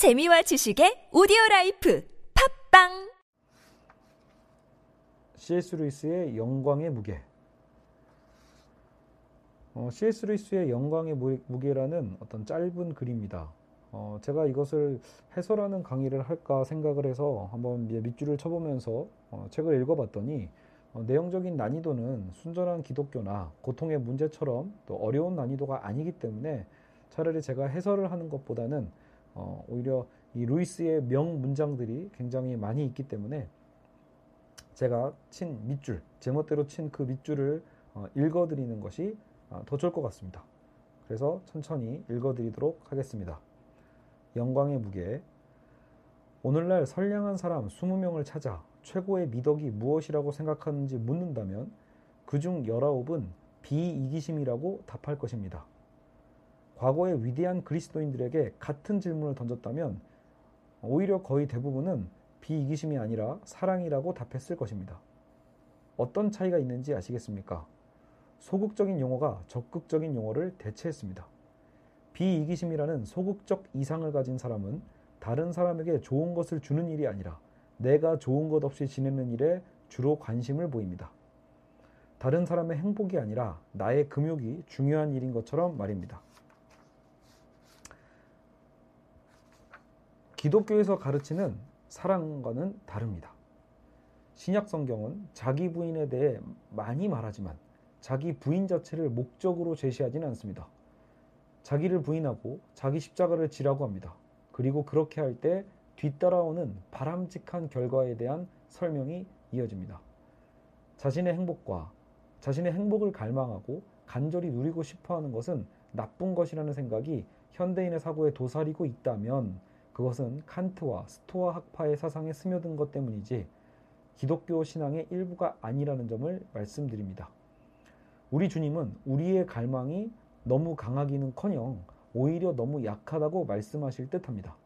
재미와 지식의 오디오 라이프 팟빵 C.S. 루이스의 영광의 무게. 어, C.S. 루이스의 영광의 무게라는 어떤 짧은 글입니다. 어, 제가 이것을 해설하는 강의를 할까 생각을 해서 한번 밑줄을 쳐보면서 어, 책을 읽어봤더니 어, 내용적인 난이도는 순전한 기독교나 고통의 문제처럼 또 어려운 난이도가 아니기 때문에 차라리 제가 해설을 하는 것보다는 어, 오히려 이 루이스의 명 문장들이 굉장히 많이 있기 때문에 제가 친 밑줄, 제멋대로 친 그 밑줄을 어, 읽어드리는 것이 어, 더 좋을 것 같습니다. 그래서 천천히 읽어드리도록 하겠습니다. 영광의 무게. 오늘날 선량한 사람 20명을 찾아 최고의 미덕이 무엇이라고 생각하는지 묻는다면 그중 19은 비이기심이라고 답할 것입니다. 과거의 위대한 그리스도인들에게 같은 질문을 던졌다면 오히려 거의 대부분은 비이기심이 아니라 사랑이라고 답했을 것입니다. 어떤 차이가 있는지 아시겠습니까? 소극적인 용어가 적극적인 용어를 대체했습니다. 비이기심이라는 소극적 이상을 가진 사람은 다른 사람에게 좋은 것을 주는 일이 아니라 내가 좋은 것 없이 지내는 일에 주로 관심을 보입니다. 다른 사람의 행복이 아니라 나의 금욕이 중요한 일인 것처럼 말입니다. 기독교에서 가르치는 사랑과는 다릅니다. 신약 성경은 자기 부인에 대해 많이 말하지만 자기 부인 자체를 목적으로 제시하지는 않습니다. 자기를 부인하고 자기 십자가를 지라고 합니다. 그리고 그렇게 할 때 뒤따라오는 바람직한 결과에 대한 설명이 이어집니다. 자신의 행복과 자신의 행복을 갈망하고 간절히 누리고 싶어 하는 것은 나쁜 것이라는 생각이 현대인의 사고에 도사리고 있다면 그것은 칸트와 스토아 학파의 사상에 스며든 것 때문이지 기독교 신앙의 일부가 아니라는 점을 말씀드립니다. 우리 주님은 우리의 갈망이 너무 강하기는 커녕 오히려 너무 약하다고 말씀하실 듯 합니다.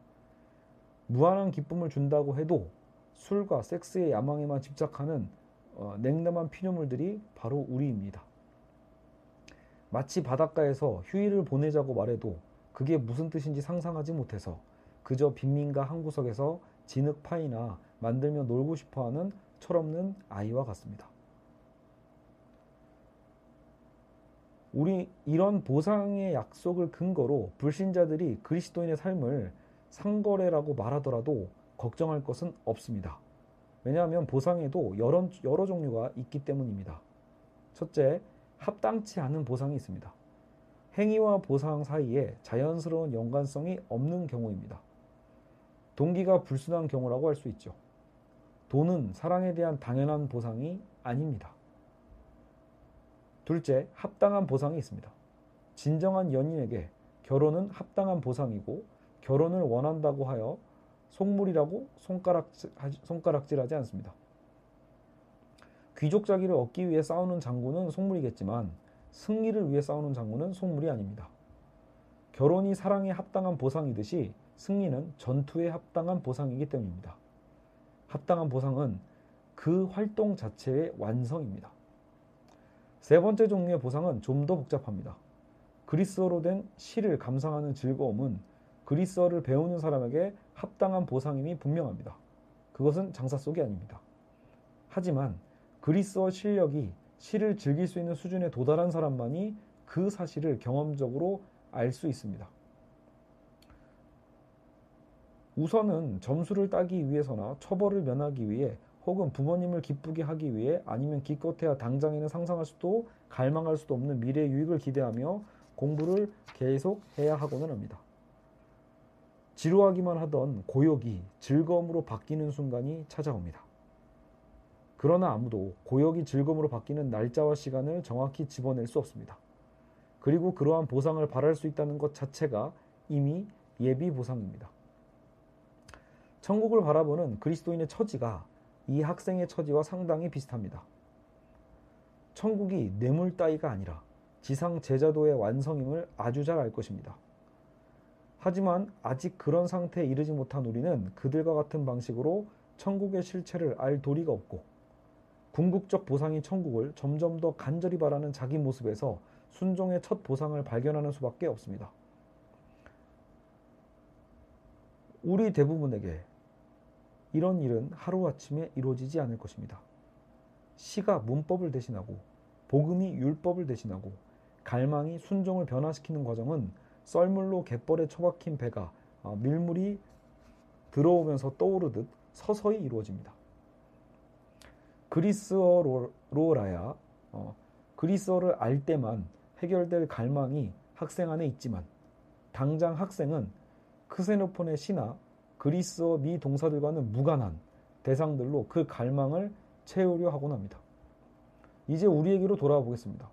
무한한 기쁨을 준다고 해도 술과 섹스의 야망에만 집착하는 어, 냉담한 피조물들이 바로 우리입니다. 마치 바닷가에서 휴일을 보내자고 말해도 그게 무슨 뜻인지 상상하지 못해서 그저 빈민가 한 구석에서 진흙 파이나 만들며 놀고 싶어하는 철없는 아이와 같습니다. 우리 이런 보상의 약속을 근거로 불신자들이 그리스도인의 삶을 상거래라고 말하더라도 걱정할 것은 없습니다. 왜냐하면 보상에도 여러, 여러 종류가 있기 때문입니다. 첫째, 합당치 않은 보상이 있습니다. 행위와 보상 사이에 자연스러운 연관성이 없는 경우입니다. 동기가 불순한 경우라고 할 수 있죠. 돈은 사랑에 대한 당연한 보상이 아닙니다. 둘째, 합당한 보상이 있습니다. 진정한 연인에게 결혼은 합당한 보상이고 결혼을 원한다고 하여 속물이라고 손가락질, 손가락질하지 않습니다. 귀족 자기를 얻기 위해 싸우는 장군은 속물이겠지만 승리를 위해 싸우는 장군은 속물이 아닙니다. 결혼이 사랑에 합당한 보상이듯이 승리는 전투에 합당한 보상이기 때문입니다. 합당한 보상은 그 활동 자체의 완성입니다. 세 번째 종류의 보상은 좀 더 복잡합니다. 그리스어로 된 시를 감상하는 즐거움은 그리스어를 배우는 사람에게 합당한 보상임이 분명합니다. 그것은 장사 속이 아닙니다. 하지만 그리스어 실력이 시를 즐길 수 있는 수준에 도달한 사람만이 그 사실을 경험적으로 알 수 있습니다. 우선은 점수를 따기 위해서나 처벌을 면하기 위해 혹은 부모님을 기쁘게 하기 위해 아니면 기껏해야 당장에는 상상할 수도 갈망할 수도 없는 미래 유익을 기대하며 공부를 계속 해야 하고는 합니다. 지루하기만 하던 고역이 즐거움으로 바뀌는 순간이 찾아옵니다. 그러나 아무도 고역이 즐거움으로 바뀌는 날짜와 시간을 정확히 집어낼 수 없습니다. 그리고 그러한 보상을 바랄 수 있다는 것 자체가 이미 예비 보상입니다. 천국을 바라보는 그리스도인의 처지가 이 학생의 처지와 상당히 비슷합니다. 천국이 뇌물 따위가 아니라 지상 제자도의 완성임을 아주 잘 알 것입니다. 하지만 아직 그런 상태에 이르지 못한 우리는 그들과 같은 방식으로 천국의 실체를 알 도리가 없고 궁극적 보상인 천국을 점점 더 간절히 바라는 자기 모습에서 순종의 첫 보상을 발견하는 수밖에 없습니다. 우리 대부분에게 이런 일은 하루아침에 이루어지지 않을 것입니다. 시가 문법을 대신하고 복음이 율법을 대신하고 갈망이 순종을 변화시키는 과정은 썰물로 갯벌에 처박힌 배가 어, 밀물이 들어오면서 떠오르듯 서서히 이루어집니다. 그리스어로라야 어, 그리스어를 알 때만 해결될 갈망이 학생 안에 있지만 당장 학생은 크세노폰의 시나 그리스어 미 동사들과는 무관한 대상들로 그 갈망을 채우려 하곤 합니다. 이제 우리에게로 돌아와 보겠습니다.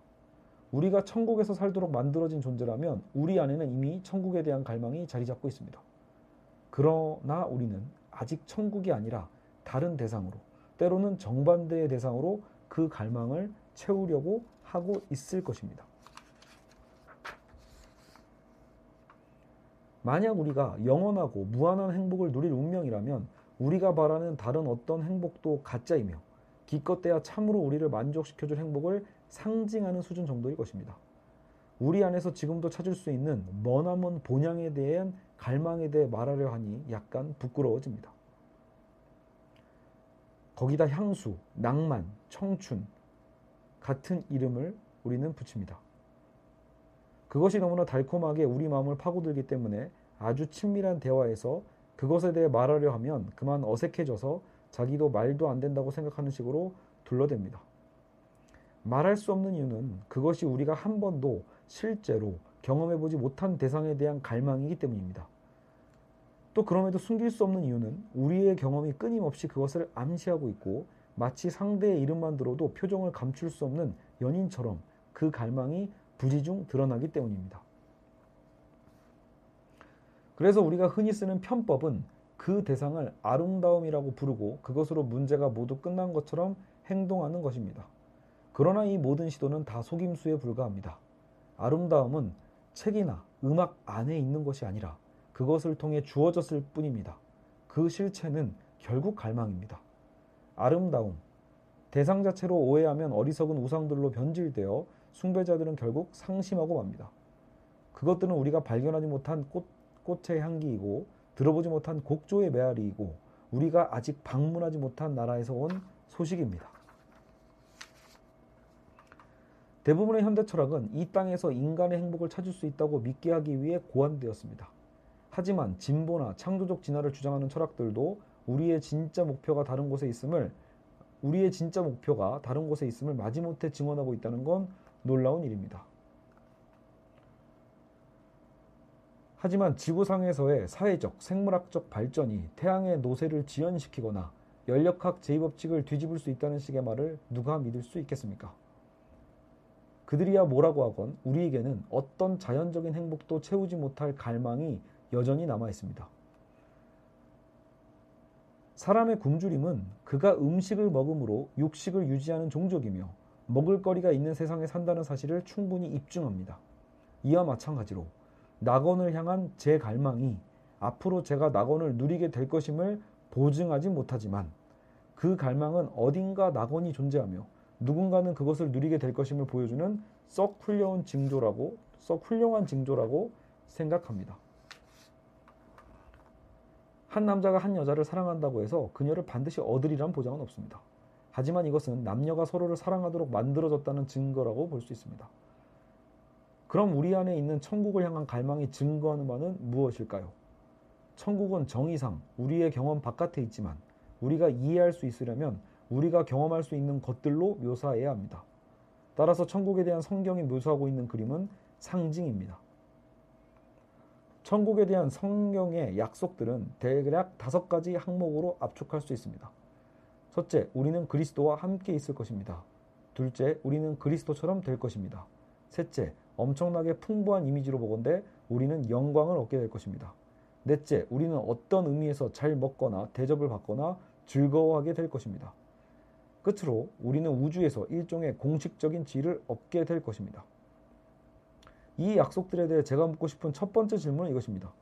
우리가 천국에서 살도록 만들어진 존재라면 우리 안에는 이미 천국에 대한 갈망이 자리 잡고 있습니다. 그러나 우리는 아직 천국이 아니라 다른 대상으로, 때로는 정반대의 대상으로 그 갈망을 채우려고 하고 있을 것입니다. 만약 우리가 영원하고 무한한 행복을 누릴 운명이라면 우리가 바라는 다른 어떤 행복도 가짜이며 기껏해야 참으로 우리를 만족시켜줄 행복을 상징하는 수준 정도일 것입니다. 우리 안에서 지금도 찾을 수 있는 머나먼 본향에 대한 갈망에 대해 말하려 하니 약간 부끄러워집니다. 거기다 향수, 낭만, 청춘 같은 이름을 우리는 붙입니다. 그것이 너무나 달콤하게 우리 마음을 파고들기 때문에 아주 친밀한 대화에서 그것에 대해 말하려 하면 그만 어색해져서 자기도 말도 안 된다고 생각하는 식으로 둘러댑니다. 말할 수 없는 이유는 그것이 우리가 한 번도 실제로 경험해보지 못한 대상에 대한 갈망이기 때문입니다. 또 그럼에도 숨길 수 없는 이유는 우리의 경험이 끊임없이 그것을 암시하고 있고 마치 상대의 이름만 들어도 표정을 감출 수 없는 연인처럼 그 갈망이 부지중 드러나기 때문입니다. 그래서 우리가 흔히 쓰는 편법은 그 대상을 아름다움이라고 부르고 그것으로 문제가 모두 끝난 것처럼 행동하는 것입니다. 그러나 이 모든 시도는 다 속임수에 불과합니다. 아름다움은 책이나 음악 안에 있는 것이 아니라 그것을 통해 주어졌을 뿐입니다. 그 실체는 결국 갈망입니다. 아름다움, 대상 자체로 오해하면 어리석은 우상들로 변질되어 숭배자들은 결국 상심하고 맙니다. 그것들은 우리가 발견하지 못한 꽃, 꽃의 향기이고 들어보지 못한 곡조의 메아리이고 우리가 아직 방문하지 못한 나라에서 온 소식입니다. 대부분의 현대 철학은 이 땅에서 인간의 행복을 찾을 수 있다고 믿게 하기 위해 고안되었습니다. 하지만 진보나 창조적 진화를 주장하는 철학들도 우리의 진짜 목표가 다른 곳에 있음을 우리의 진짜 목표가 다른 곳에 있음을 마지못해 증언하고 있다는 건 놀라운 일입니다. 하지만 지구상에서의 사회적, 생물학적 발전이 태양의 노쇠를 지연시키거나 연력학 제2법칙을 뒤집을 수 있다는 식의 말을 누가 믿을 수 있겠습니까? 그들이야 뭐라고 하건 우리에게는 어떤 자연적인 행복도 채우지 못할 갈망이 여전히 남아 있습니다. 사람의 굶주림은 그가 음식을 먹음으로 육식을 유지하는 종족이며 먹을거리가 있는 세상에 산다는 사실을 충분히 입증합니다. 이와 마찬가지로 낙원을 향한 제 갈망이 앞으로 제가 낙원을 누리게 될 것임을 보증하지 못하지만 그 갈망은 어딘가 낙원이 존재하며 누군가는 그것을 누리게 될 것임을 보여주는 썩 훌륭한 징조라고 썩 훌륭한 징조라고 생각합니다. 한 남자가 한 여자를 사랑한다고 해서 그녀를 반드시 얻으리란 보장은 없습니다. 하지만 이것은 남녀가 서로를 사랑하도록 만들어졌다는 증거라고 볼 수 있습니다. 그럼 우리 안에 있는 천국을 향한 갈망이 증거하는 바는 무엇일까요? 천국은 정의상 우리의 경험 바깥에 있지만 우리가 이해할 수 있으려면 우리가 경험할 수 있는 것들로 묘사해야 합니다. 따라서 천국에 대한 성경이 묘사하고 있는 그림은 상징입니다. 천국에 대한 성경의 약속들은 대략 다섯 가지 항목으로 압축할 수 있습니다. 첫째, 우리는 그리스도와 함께 있을 것입니다. 둘째, 우리는 그리스도처럼 될 것입니다. 셋째, 엄청나게 풍부한 이미지로 보건대 우리는 영광을 얻게 될 것입니다. 넷째, 우리는 어떤 의미에서 잘 먹거나 대접을 받거나 즐거워하게 될 것입니다. 끝으로 우리는 우주에서 일종의 공식적인 지위를 얻게 될 것입니다. 이 약속들에 대해 제가 묻고 싶은 첫 번째 질문은 이것입니다.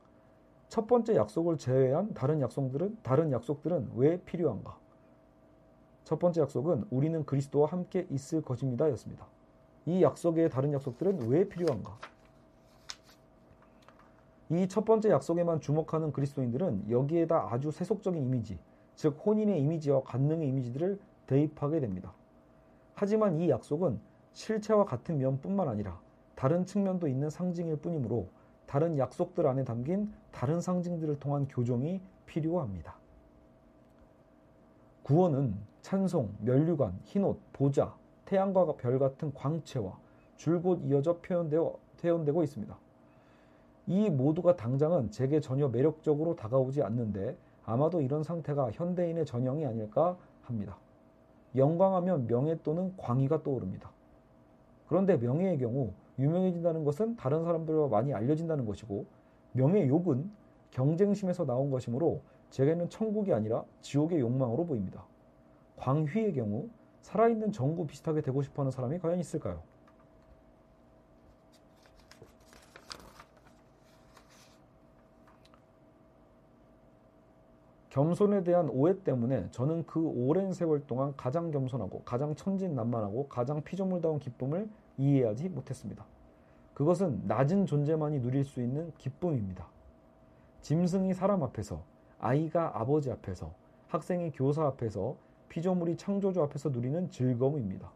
첫 번째 약속을 제외한 다른 약속들은 다른 약속들은 왜 필요한가? 첫 번째 약속은 우리는 그리스도와 함께 있을 것입니다 였습니다. 이 약속의 다른 약속들은 왜 필요한가? 이 첫 번째 약속에만 주목하는 그리스도인들은 여기에다 아주 세속적인 이미지, 즉 혼인의 이미지와 관능의 이미지들을 대입하게 됩니다. 하지만 이 약속은 실체와 같은 면뿐만 아니라 다른 측면도 있는 상징일 뿐이므로 다른 약속들 안에 담긴 다른 상징들을 통한 교정이 필요합니다. 구원은 찬송, 면류관, 흰옷, 보좌, 태양과 별 같은 광채와 줄곧 이어져 표현되어, 표현되고 있습니다. 이 모두가 당장은 제게 전혀 매력적으로 다가오지 않는데 아마도 이런 상태가 현대인의 전형이 아닐까 합니다. 영광하면 명예 또는 광의가 떠오릅니다. 그런데 명예의 경우 유명해진다는 것은 다른 사람들과 많이 알려진다는 것이고 명예 욕은 경쟁심에서 나온 것이므로 제게는 천국이 아니라 지옥의 욕망으로 보입니다. 광휘의 경우 살아있는 정구 비슷하게 되고 싶어하는 사람이 과연 있을까요? 겸손에 대한 오해 때문에 저는 그 오랜 세월 동안 가장 겸손하고 가장 천진난만하고 가장 피조물다운 기쁨을 이해하지 못했습니다. 그것은 낮은 존재만이 누릴 수 있는 기쁨입니다. 짐승이 사람 앞에서, 아이가 아버지 앞에서, 학생이 교사 앞에서, 피조물이 창조주 앞에서 누리는 즐거움입니다.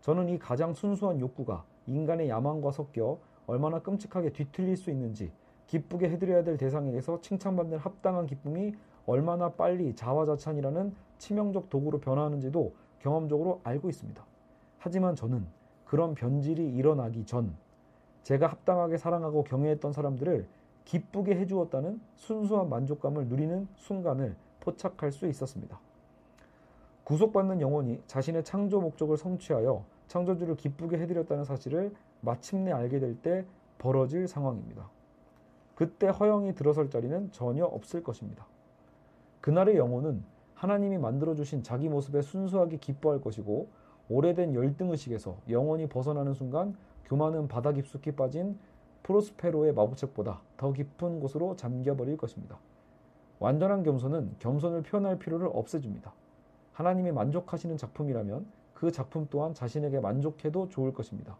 저는 이 가장 순수한 욕구가 인간의 야망과 섞여 얼마나 끔찍하게 뒤틀릴 수 있는지 기쁘게 해드려야 될 대상에게서 칭찬받는 합당한 기쁨이 얼마나 빨리 자화자찬이라는 치명적 도구로 변화하는지도 경험적으로 알고 있습니다. 하지만 저는 그런 변질이 일어나기 전 제가 합당하게 사랑하고 경외했던 사람들을 기쁘게 해주었다는 순수한 만족감을 누리는 순간을 포착할 수 있었습니다. 구속받는 영혼이 자신의 창조 목적을 성취하여 창조주를 기쁘게 해드렸다는 사실을 마침내 알게 될 때 벌어질 상황입니다. 그때 허영이 들어설 자리는 전혀 없을 것입니다. 그날의 영혼은 하나님이 만들어주신 자기 모습에 순수하게 기뻐할 것이고 오래된 열등의식에서 영원히 벗어나는 순간 교만은 바다 깊숙이 빠진 프로스페로의 마부책보다 더 깊은 곳으로 잠겨버릴 것입니다. 완전한 겸손은 겸손을 표현할 필요를 없애줍니다. 하나님이 만족하시는 작품이라면 그 작품 또한 자신에게 만족해도 좋을 것입니다.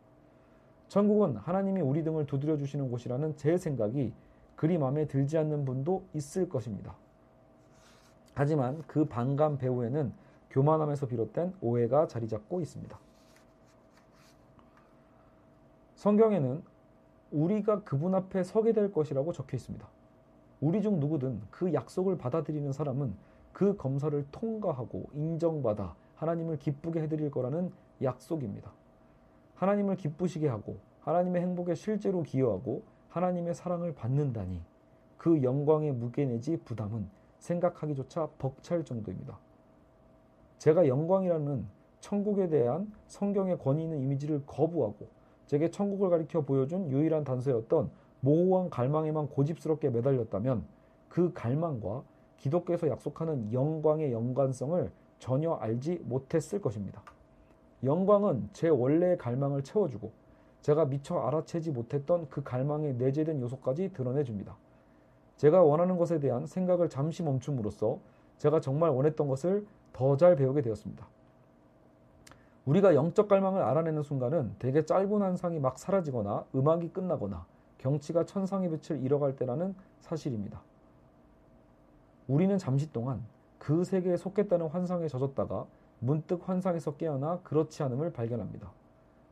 천국은 하나님이 우리 등을 두드려 주시는 곳이라는 제 생각이 그리 마음에 들지 않는 분도 있을 것입니다. 하지만 그 반감 배후에는 교만함에서 비롯된 오해가 자리 잡고 있습니다. 성경에는 우리가 그분 앞에 서게 될 것이라고 적혀 있습니다. 우리 중 누구든 그 약속을 받아들이는 사람은 그 검사를 통과하고 인정받아 하나님을 기쁘게 해드릴 거라는 약속입니다. 하나님을 기쁘시게 하고 하나님의 행복에 실제로 기여하고 하나님의 사랑을 받는다니 그 영광의 무게 내지 부담은 생각하기조차 벅찰 정도입니다. 제가 영광이라는 천국에 대한 성경의 권위 있는 이미지를 거부하고 제게 천국을 가리켜 보여준 유일한 단서였던 모호한 갈망에만 고집스럽게 매달렸다면 그 갈망과 기독교에서 약속하는 영광의 연관성을 전혀 알지 못했을 것입니다. 영광은 제 원래의 갈망을 채워주고 제가 미처 알아채지 못했던 그 갈망에 내재된 요소까지 드러내줍니다. 제가 원하는 것에 대한 생각을 잠시 멈춤으로써 제가 정말 원했던 것을 더 잘 배우게 되었습니다. 우리가 영적 갈망을 알아내는 순간은 대개 짧은 환상이 막 사라지거나 음악이 끝나거나 경치가 천상의 빛을 잃어갈 때라는 사실입니다. 우리는 잠시 동안 그 세계에 속했다는 환상에 젖었다가 문득 환상에서 깨어나 그렇지 않음을 발견합니다.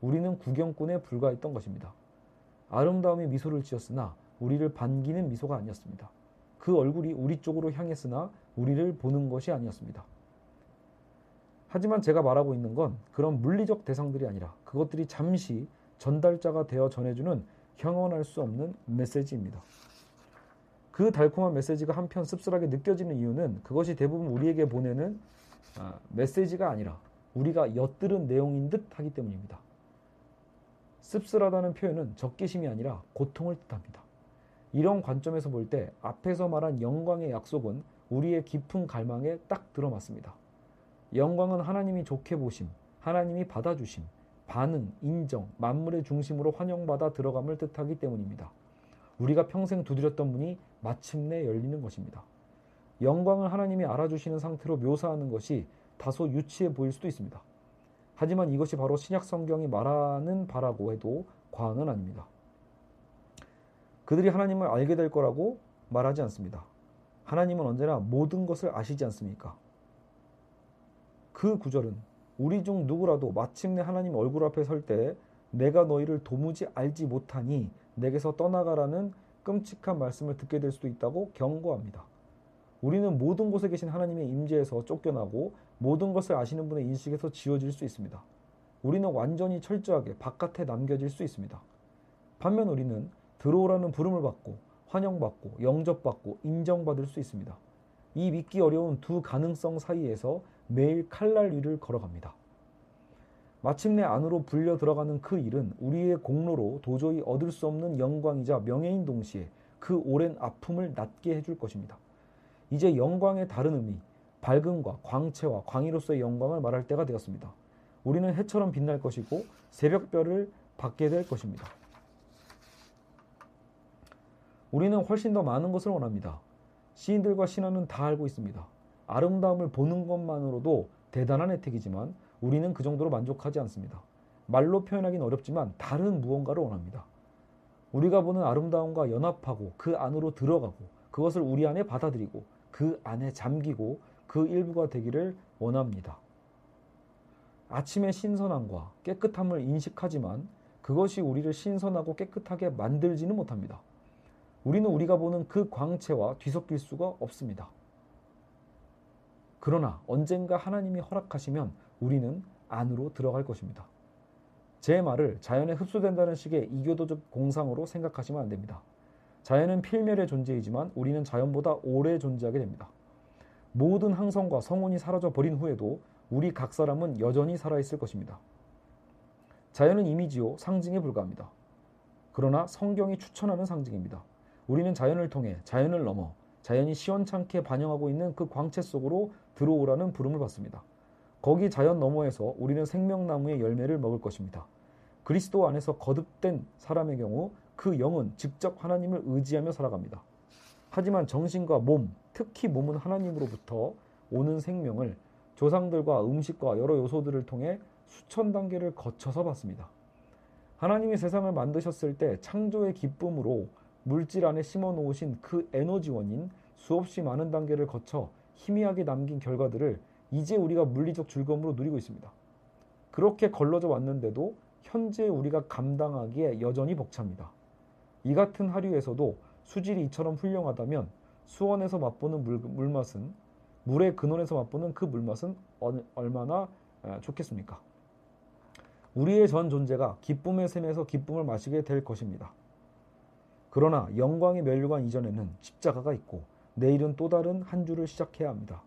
우리는 구경꾼에 불과했던 것입니다. 아름다움이 미소를 지었으나 우리를 반기는 미소가 아니었습니다. 그 얼굴이 우리 쪽으로 향했으나 우리를 보는 것이 아니었습니다. 하지만 제가 말하고 있는 건 그런 물리적 대상들이 아니라 그것들이 잠시 전달자가 되어 전해주는 형언할 수 없는 메시지입니다. 그 달콤한 메시지가 한편 씁쓸하게 느껴지는 이유는 그것이 대부분 우리에게 보내는 아, 메시지가 아니라 우리가 엿들은 내용인 듯 하기 때문입니다. 씁쓸하다는 표현은 적개심이 아니라 고통을 뜻합니다. 이런 관점에서 볼 때 앞에서 말한 영광의 약속은 우리의 깊은 갈망에 딱 들어맞습니다. 영광은 하나님이 좋게 보심, 하나님이 받아주심, 반응, 인정, 만물의 중심으로 환영받아 들어감을 뜻하기 때문입니다. 우리가 평생 두드렸던 문이 마침내 열리는 것입니다. 영광을 하나님이 알아주시는 상태로 묘사하는 것이 다소 유치해 보일 수도 있습니다. 하지만 이것이 바로 신약 성경이 말하는 바라고 해도 과언은 아닙니다. 그들이 하나님을 알게 될 거라고 말하지 않습니다. 하나님은 언제나 모든 것을 아시지 않습니까? 그 구절은 우리 중 누구라도 마침내 하나님 얼굴 앞에 설 때 내가 너희를 도무지 알지 못하니 내게서 떠나가라는 끔찍한 말씀을 듣게 될 수도 있다고 경고합니다. 우리는 모든 곳에 계신 하나님의 임재에서 쫓겨나고 모든 것을 아시는 분의 인식에서 지워질 수 있습니다. 우리는 완전히 철저하게 바깥에 남겨질 수 있습니다. 반면 우리는 들어오라는 부름을 받고 환영받고 영접받고 인정받을 수 있습니다. 이 믿기 어려운 두 가능성 사이에서 매일 칼날 위를 걸어갑니다. 마침내 안으로 불려 들어가는 그 일은 우리의 공로로 도저히 얻을 수 없는 영광이자 명예인 동시에 그 오랜 아픔을 낫게 해줄 것입니다. 이제 영광의 다른 의미, 밝음과 광채와 광의로서의 영광을 말할 때가 되었습니다. 우리는 해처럼 빛날 것이고 새벽별을 받게 될 것입니다. 우리는 훨씬 더 많은 것을 원합니다. 시인들과 신화는 다 알고 있습니다. 아름다움을 보는 것만으로도 대단한 혜택이지만 우리는 그 정도로 만족하지 않습니다. 말로 표현하기는 어렵지만 다른 무언가를 원합니다. 우리가 보는 아름다움과 연합하고 그 안으로 들어가고 그것을 우리 안에 받아들이고 그 안에 잠기고 그 일부가 되기를 원합니다. 아침의 신선함과 깨끗함을 인식하지만 그것이 우리를 신선하고 깨끗하게 만들지는 못합니다. 우리는 우리가 보는 그 광채와 뒤섞일 수가 없습니다. 그러나 언젠가 하나님이 허락하시면 우리는 안으로 들어갈 것입니다. 제 말을 자연에 흡수된다는 식의 이교도적 공상으로 생각하시면 안 됩니다. 자연은 필멸의 존재이지만 우리는 자연보다 오래 존재하게 됩니다. 모든 항성과 성운이 사라져 버린 후에도 우리 각 사람은 여전히 살아있을 것입니다. 자연은 이미지요, 상징에 불과합니다. 그러나 성경이 추천하는 상징입니다. 우리는 자연을 통해 자연을 넘어 자연이 시원찮게 반영하고 있는 그 광채 속으로 들어오라는 부름을 받습니다. 거기 자연 너머에서 우리는 생명나무의 열매를 먹을 것입니다. 그리스도 안에서 거듭된 사람의 경우 그 영은 직접 하나님을 의지하며 살아갑니다. 하지만 정신과 몸, 특히 몸은 하나님으로부터 오는 생명을 조상들과 음식과 여러 요소들을 통해 수천 단계를 거쳐서 받습니다. 하나님이 세상을 만드셨을 때 창조의 기쁨으로 물질 안에 심어 놓으신 그 에너지원인 수없이 많은 단계를 거쳐 희미하게 남긴 결과들을 이제 우리가 물리적 즐거움으로 누리고 있습니다. 그렇게 걸러져 왔는데도 현재 우리가 감당하기에 여전히 벅찹니다. 이 같은 하류에서도 수질이 이처럼 훌륭하다면 수원에서 맛보는 물, 물맛은 물의 근원에서 맛보는 그 물맛은 얼마나 좋겠습니까? 우리의 전 존재가 기쁨의 샘에서 기쁨을 마시게 될 것입니다. 그러나 영광의 멸류관 이전에는 십자가가 있고 내일은 또 다른 한 주를 시작해야 합니다.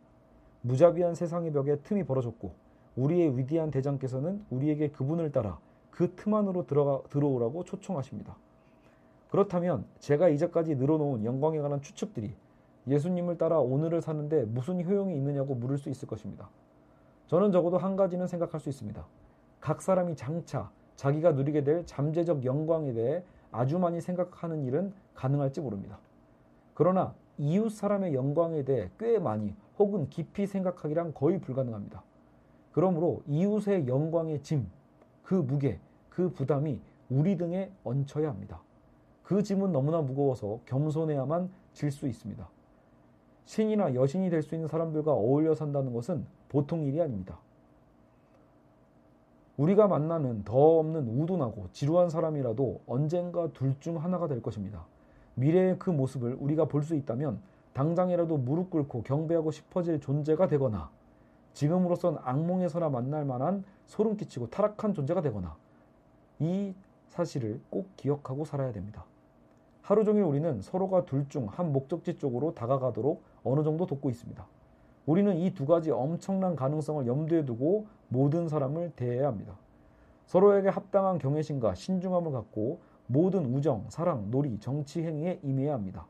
무자비한 세상의 벽에 틈이 벌어졌고 우리의 위대한 대장께서는 우리에게 그분을 따라 그 틈 안으로 들어가, 들어오라고 초청하십니다. 그렇다면 제가 이제까지 늘어놓은 영광에 관한 추측들이 예수님을 따라 오늘을 사는데 무슨 효용이 있느냐고 물을 수 있을 것입니다. 저는 적어도 한 가지는 생각할 수 있습니다. 각 사람이 장차 자기가 누리게 될 잠재적 영광에 대해 아주 많이 생각하는 일은 가능할지 모릅니다. 그러나 이웃 사람의 영광에 대해 꽤 많이 혹은 깊이 생각하기란 거의 불가능합니다. 그러므로 이웃의 영광의 짐, 그 무게, 그 부담이 우리 등에 얹혀야 합니다. 그 짐은 너무나 무거워서 겸손해야만 질 수 있습니다. 신이나 여신이 될 수 있는 사람들과 어울려 산다는 것은 보통 일이 아닙니다. 우리가 만나는 더 없는 우둔하고 지루한 사람이라도 언젠가 둘 중 하나가 될 것입니다. 미래의 그 모습을 우리가 볼 수 있다면 당장이라도 무릎 꿇고 경배하고 싶어질 존재가 되거나 지금으로선 악몽에서나 만날 만한 소름 끼치고 타락한 존재가 되거나 이 사실을 꼭 기억하고 살아야 됩니다. 하루 종일 우리는 서로가 둘 중 한 목적지 쪽으로 다가가도록 어느 정도 돕고 있습니다. 우리는 이 두 가지 엄청난 가능성을 염두에 두고 모든 사람을 대해야 합니다. 서로에게 합당한 경외심과 신중함을 갖고 모든 우정, 사랑, 놀이, 정치 행위에 임해야 합니다.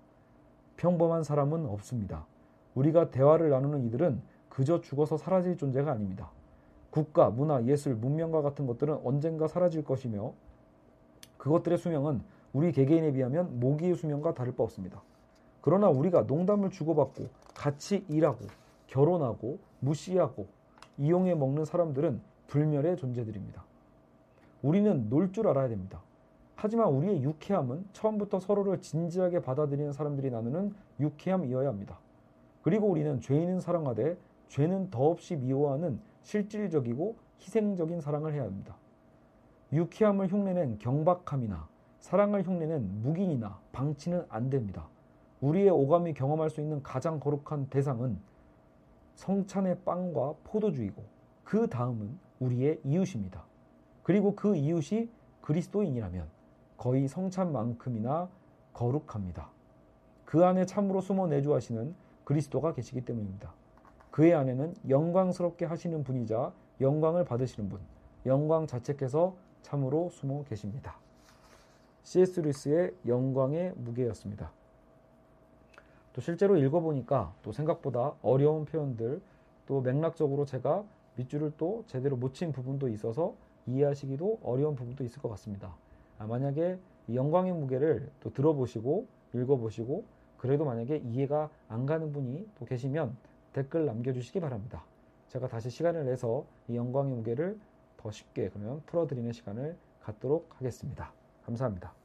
평범한 사람은 없습니다. 우리가 대화를 나누는 이들은 그저 죽어서 사라질 존재가 아닙니다. 국가, 문화, 예술, 문명과 같은 것들은 언젠가 사라질 것이며 그것들의 수명은 우리 개개인에 비하면 모기의 수명과 다를 바 없습니다. 그러나 우리가 농담을 주고받고 같이 일하고 결혼하고 무시하고 이용해 먹는 사람들은 불멸의 존재들입니다. 우리는 놀 줄 알아야 됩니다. 하지만 우리의 유쾌함은 처음부터 서로를 진지하게 받아들이는 사람들이 나누는 유쾌함이어야 합니다. 그리고 우리는 죄인은 사랑하되 죄는 더없이 미워하는 실질적이고 희생적인 사랑을 해야 합니다. 유쾌함을 흉내낸 경박함이나 사랑을 흉내낸 묵인이나 방치는 안 됩니다. 우리의 오감이 경험할 수 있는 가장 거룩한 대상은 성찬의 빵과 포도주이고 그 다음은 우리의 이웃입니다. 그리고 그 이웃이 그리스도인이라면 거의 성찬만큼이나 거룩합니다. 그 안에 참으로 숨어 내주하시는 그리스도가 계시기 때문입니다. 그의 안에는 영광스럽게 하시는 분이자 영광을 받으시는 분, 영광 자체께서 참으로 숨어 계십니다. C.S. 루이스의 영광의 무게였습니다. 또 실제로 읽어보니까 또 생각보다 어려운 표현들 또 맥락적으로 제가 밑줄을 또 제대로 못 친 부분도 있어서 이해하시기도 어려운 부분도 있을 것 같습니다. 아, 만약에 영광의 무게를 또 들어보시고 읽어보시고 그래도 만약에 이해가 안 가는 분이 또 계시면 댓글 남겨주시기 바랍니다. 제가 다시 시간을 내서 이 영광의 무게를 더 쉽게 그러면 풀어드리는 시간을 갖도록 하겠습니다. 감사합니다.